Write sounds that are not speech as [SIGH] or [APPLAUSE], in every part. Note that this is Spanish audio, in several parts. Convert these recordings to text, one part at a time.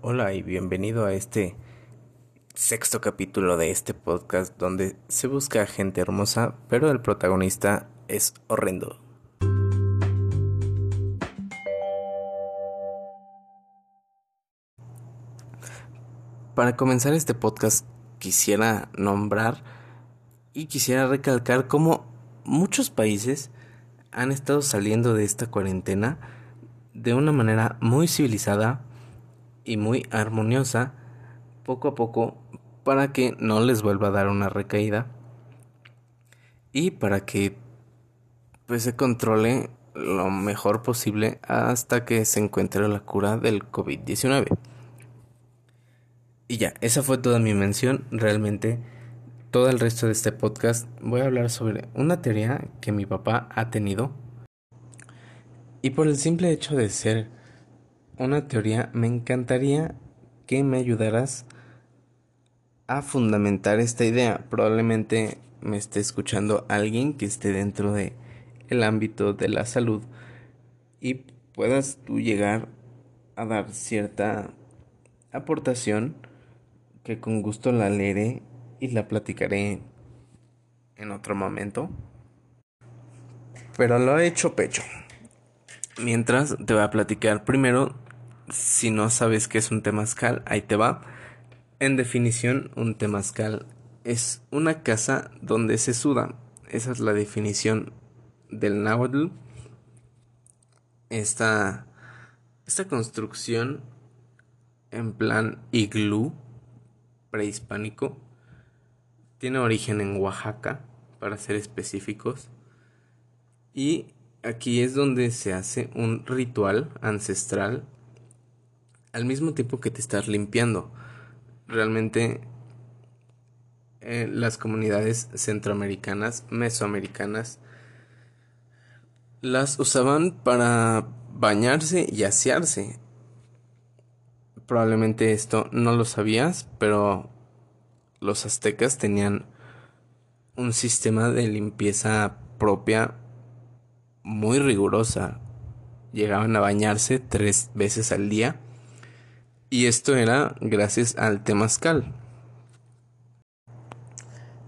Hola y bienvenido a este sexto capítulo de este podcast donde se busca gente hermosa, pero el protagonista es horrendo. Para comenzar este podcast quisiera nombrar y quisiera recalcar cómo muchos países han estado saliendo de esta cuarentena de una manera muy civilizada y muy armoniosa poco a poco para que no les vuelva a dar una recaída y para que pues se controle lo mejor posible hasta que se encuentre la cura del COVID-19. Y ya, esa fue toda mi mención. Realmente todo el resto de este podcast voy a hablar sobre una teoría que mi papá ha tenido. Y por el simple hecho de ser una teoría, me encantaría que me ayudaras a fundamentar esta idea. Probablemente me esté escuchando alguien que esté dentro de el ámbito de la salud y puedas tú llegar a dar cierta aportación que con gusto la leeré y la platicaré en otro momento. Pero lo he hecho pecho. Mientras te voy a platicar primero, si no sabes qué es un temazcal, ahí te va. En definición, un temazcal es una casa donde se suda. Esa es la definición del náhuatl. Esta, esta construcción en plan iglú prehispánico. Tiene origen en Oaxaca, para ser específicos. Y aquí es donde se hace un ritual ancestral al mismo tiempo que te estás limpiando. Realmente eh, las comunidades centroamericanas, mesoamericanas, las usaban para bañarse y asearse. Probablemente esto no lo sabías, pero los aztecas tenían un sistema de limpieza propia muy rigurosa. Llegaban a bañarse tres veces al día y esto era gracias al temazcal.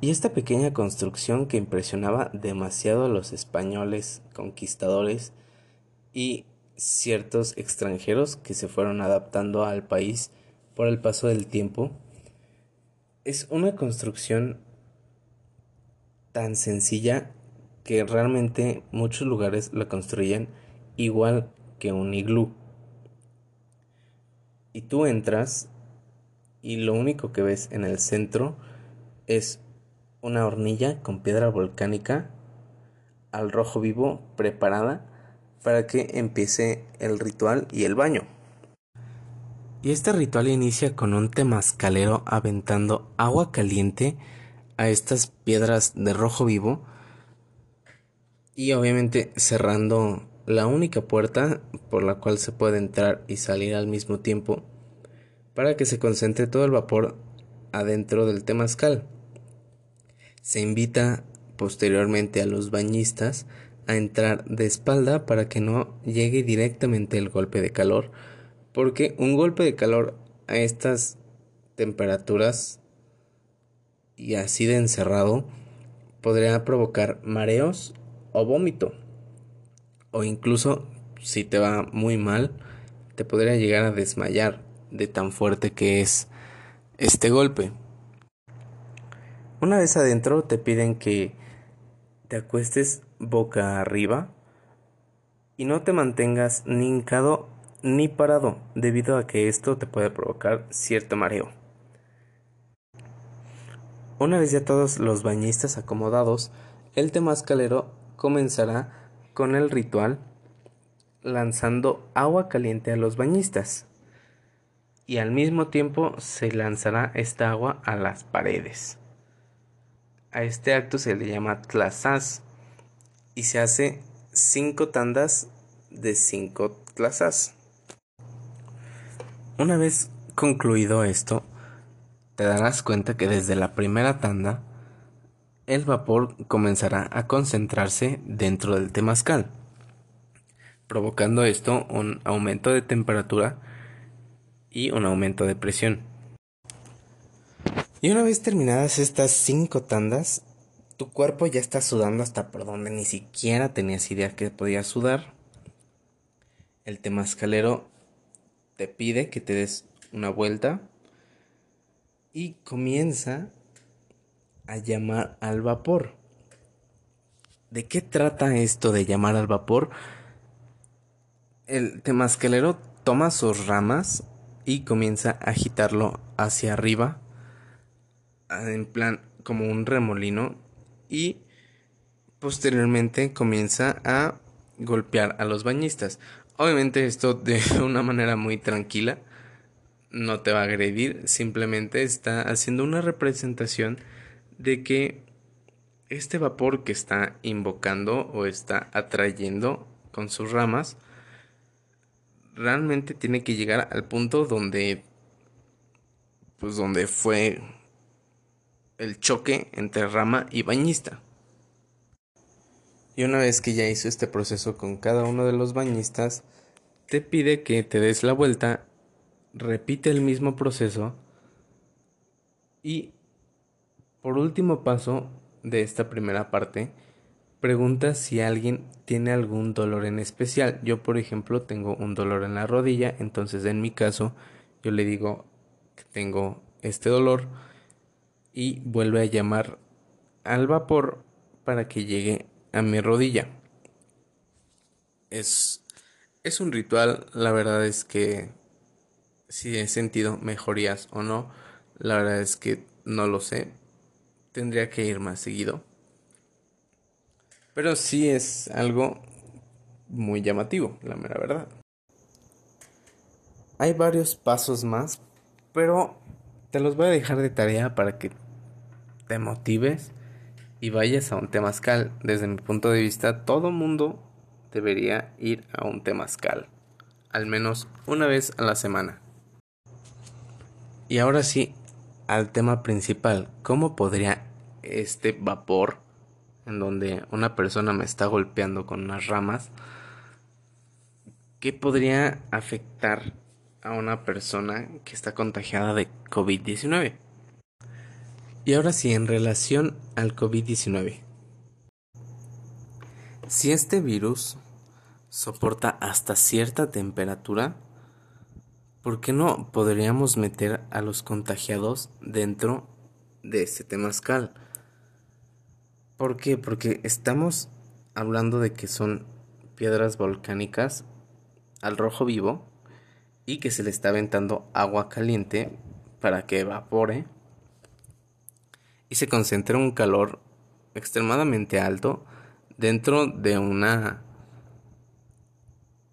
Y esta pequeña construcción que impresionaba demasiado a los españoles conquistadores y ciertos extranjeros que se fueron adaptando al país por el paso del tiempo, es una construcción tan sencilla que realmente muchos lugares la construyen igual que un iglú. Y tú entras y lo único que ves en el centro es una hornilla con piedra volcánica al rojo vivo preparada para que empiece el ritual y el baño. Y este ritual inicia con un temazcalero aventando agua caliente a estas piedras de rojo vivo y obviamente cerrando la única puerta por la cual se puede entrar y salir al mismo tiempo para que se concentre todo el vapor adentro del temazcal. Se invita posteriormente a los bañistas a entrar de espalda para que no llegue directamente el golpe de calor, porque un golpe de calor a estas temperaturas y así de encerrado podría provocar mareos o vómito o incluso si te va muy mal te podría llegar a desmayar de tan fuerte que es este golpe. Una vez adentro te piden que te acuestes boca arriba y no te mantengas ni hincado ni parado debido a que esto te puede provocar cierto mareo. Una vez ya todos los bañistas acomodados, el temazcalero comenzará con el ritual lanzando agua caliente a los bañistas y al mismo tiempo se lanzará esta agua a las paredes. A este acto se le llama tlazaz y se hace cinco tandas de cinco tlazás. Una vez concluido esto, te darás cuenta que desde la primera tanda el vapor comenzará a concentrarse dentro del temazcal, provocando esto un aumento de temperatura y un aumento de presión. Y una vez terminadas estas cinco tandas, tu cuerpo ya está sudando hasta por donde ni siquiera tenías idea que podías sudar. El temascalero te pide que te des una vuelta y comienza a llamar al vapor. ¿De qué trata esto de llamar al vapor? El temascalero toma sus ramas y comienza a agitarlo hacia arriba, en plan como un remolino, y posteriormente comienza a golpear a los bañistas. Obviamente esto [LAUGHS] de una manera muy tranquila, no te va a agredir, simplemente está haciendo una representación de que este vapor que está invocando o está atrayendo con sus ramas realmente tiene que llegar al punto donde pues donde fue el choque entre rama y bañista. Y una vez que ya hizo este proceso con cada uno de los bañistas, te pide que te des la vuelta, repite el mismo proceso y por último paso de esta primera parte, pregunta si alguien tiene algún dolor en especial. Yo, por ejemplo, tengo un dolor en la rodilla, entonces en mi caso yo le digo que tengo este dolor y vuelve a llamar al vapor para que llegue a mi rodilla. Es, es un ritual, la verdad es que si he sentido mejorías o no, la verdad es que no lo sé. Tendría que ir más seguido. Pero sí es algo muy llamativo, la mera verdad. Hay varios pasos más, pero te los voy a dejar de tarea para que te motives y vayas a un temazcal. Desde mi punto de vista, todo mundo debería ir a un temazcal, al menos una vez a la semana. Y ahora sí, al tema principal, ¿cómo podría este vapor en donde una persona me está golpeando con unas ramas, ¿qué podría afectar a una persona que está contagiada de COVID-19? Y ahora sí, en relación al COVID-19. Si este virus soporta hasta cierta temperatura, ¿por qué no podríamos meter a los contagiados dentro de este temazcal? ¿Por qué? Porque estamos hablando de que son piedras volcánicas al rojo vivo y que se le está aventando agua caliente para que evapore y se concentre un calor extremadamente alto dentro de una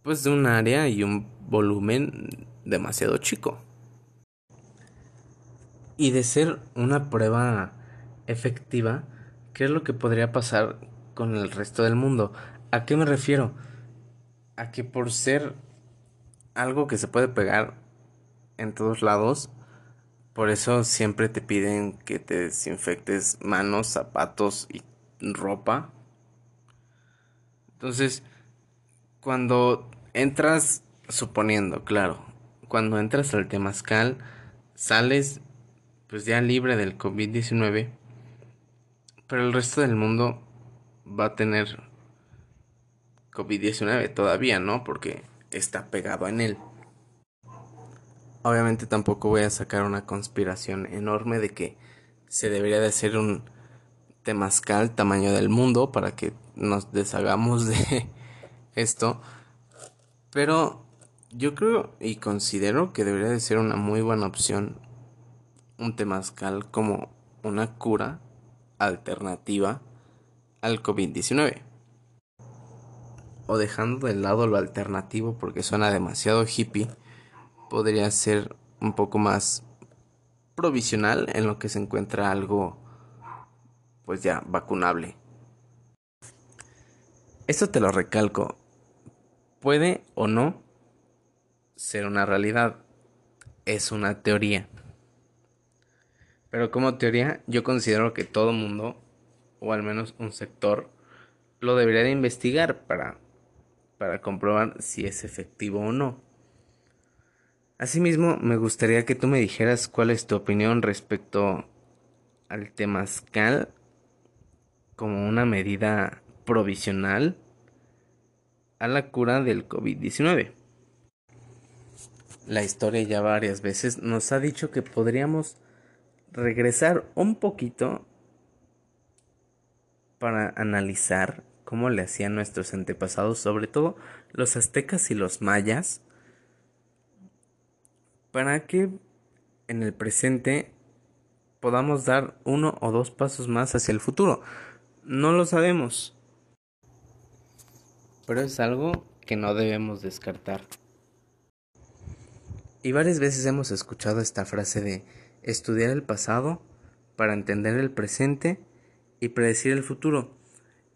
pues de un área y un volumen demasiado chico. Y de ser una prueba efectiva, ¿Qué es lo que podría pasar con el resto del mundo? ¿A qué me refiero? A que por ser algo que se puede pegar en todos lados, por eso siempre te piden que te desinfectes manos, zapatos y ropa. Entonces, cuando entras, suponiendo, claro, cuando entras al temazcal, sales pues ya libre del COVID-19 pero el resto del mundo va a tener COVID-19 todavía, ¿no? Porque está pegado en él. Obviamente tampoco voy a sacar una conspiración enorme de que se debería de hacer un temazcal tamaño del mundo para que nos deshagamos de [LAUGHS] esto. Pero yo creo y considero que debería de ser una muy buena opción un temazcal como una cura alternativa al COVID-19. O dejando de lado lo alternativo porque suena demasiado hippie, podría ser un poco más provisional en lo que se encuentra algo pues ya vacunable. Esto te lo recalco. Puede o no ser una realidad. Es una teoría. Pero como teoría, yo considero que todo mundo, o al menos un sector, lo debería de investigar para, para comprobar si es efectivo o no. Asimismo, me gustaría que tú me dijeras cuál es tu opinión respecto al temazcal como una medida provisional a la cura del COVID-19. La historia ya varias veces nos ha dicho que podríamos regresar un poquito para analizar cómo le hacían nuestros antepasados, sobre todo los aztecas y los mayas, para que en el presente podamos dar uno o dos pasos más hacia el futuro. No lo sabemos, pero es algo que no debemos descartar. Y varias veces hemos escuchado esta frase de estudiar el pasado para entender el presente y predecir el futuro.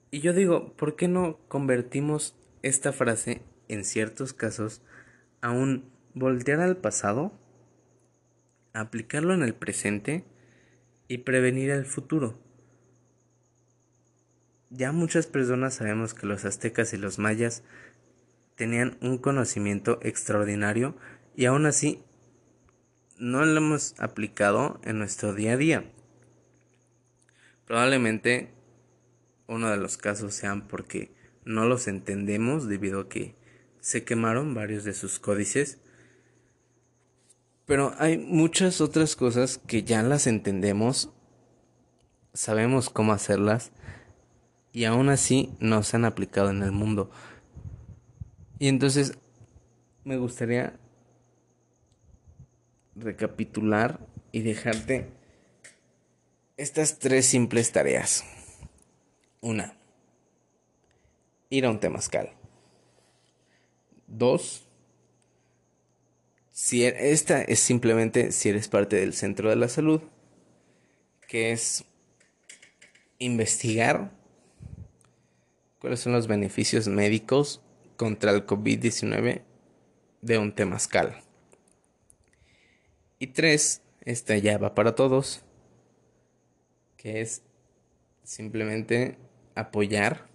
Y yo digo, ¿por qué no convertimos esta frase en ciertos casos a un voltear al pasado, aplicarlo en el presente y prevenir el futuro? Ya muchas personas sabemos que los aztecas y los mayas tenían un conocimiento extraordinario y aún así no lo hemos aplicado en nuestro día a día. Probablemente uno de los casos sean porque no los entendemos debido a que se quemaron varios de sus códices. Pero hay muchas otras cosas que ya las entendemos, sabemos cómo hacerlas y aún así no se han aplicado en el mundo. Y entonces me gustaría recapitular y dejarte estas tres simples tareas. Una, ir a un temazcal. Dos, si e, esta es simplemente si eres parte del centro de la salud, que es investigar cuáles son los beneficios médicos contra el COVID-19 de un temazcal. Y tres, esta ya va para todos, que es simplemente apoyar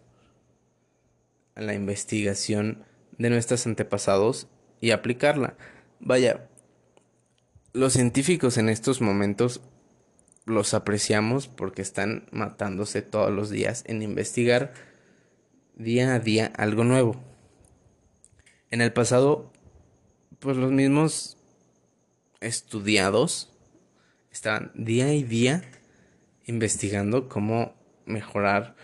a la investigación de nuestros antepasados y aplicarla. Vaya, los científicos en estos momentos los apreciamos porque están matándose todos los días en investigar día a día algo nuevo. En el pasado, pues los mismos estudiados estaban día y día investigando cómo mejorar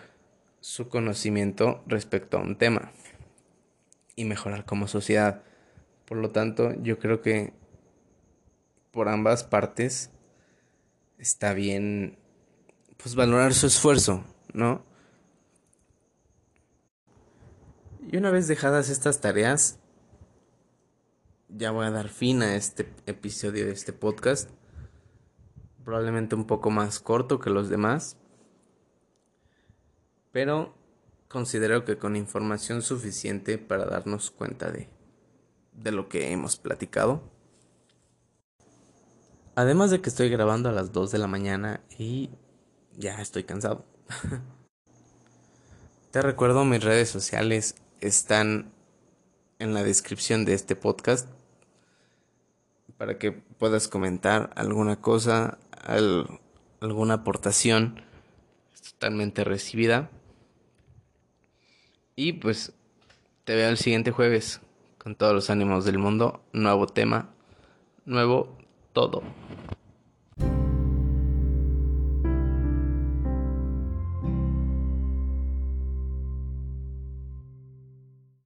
su conocimiento respecto a un tema y mejorar como sociedad. Por lo tanto, yo creo que por ambas partes está bien pues valorar su esfuerzo, ¿no? Y una vez dejadas estas tareas, ya voy a dar fin a este episodio de este podcast. Probablemente un poco más corto que los demás. Pero considero que con información suficiente para darnos cuenta de, de lo que hemos platicado. Además de que estoy grabando a las 2 de la mañana y ya estoy cansado. [LAUGHS] Te recuerdo mis redes sociales están en la descripción de este podcast para que puedas comentar alguna cosa, alguna aportación totalmente recibida. Y pues te veo el siguiente jueves con todos los ánimos del mundo, nuevo tema, nuevo todo.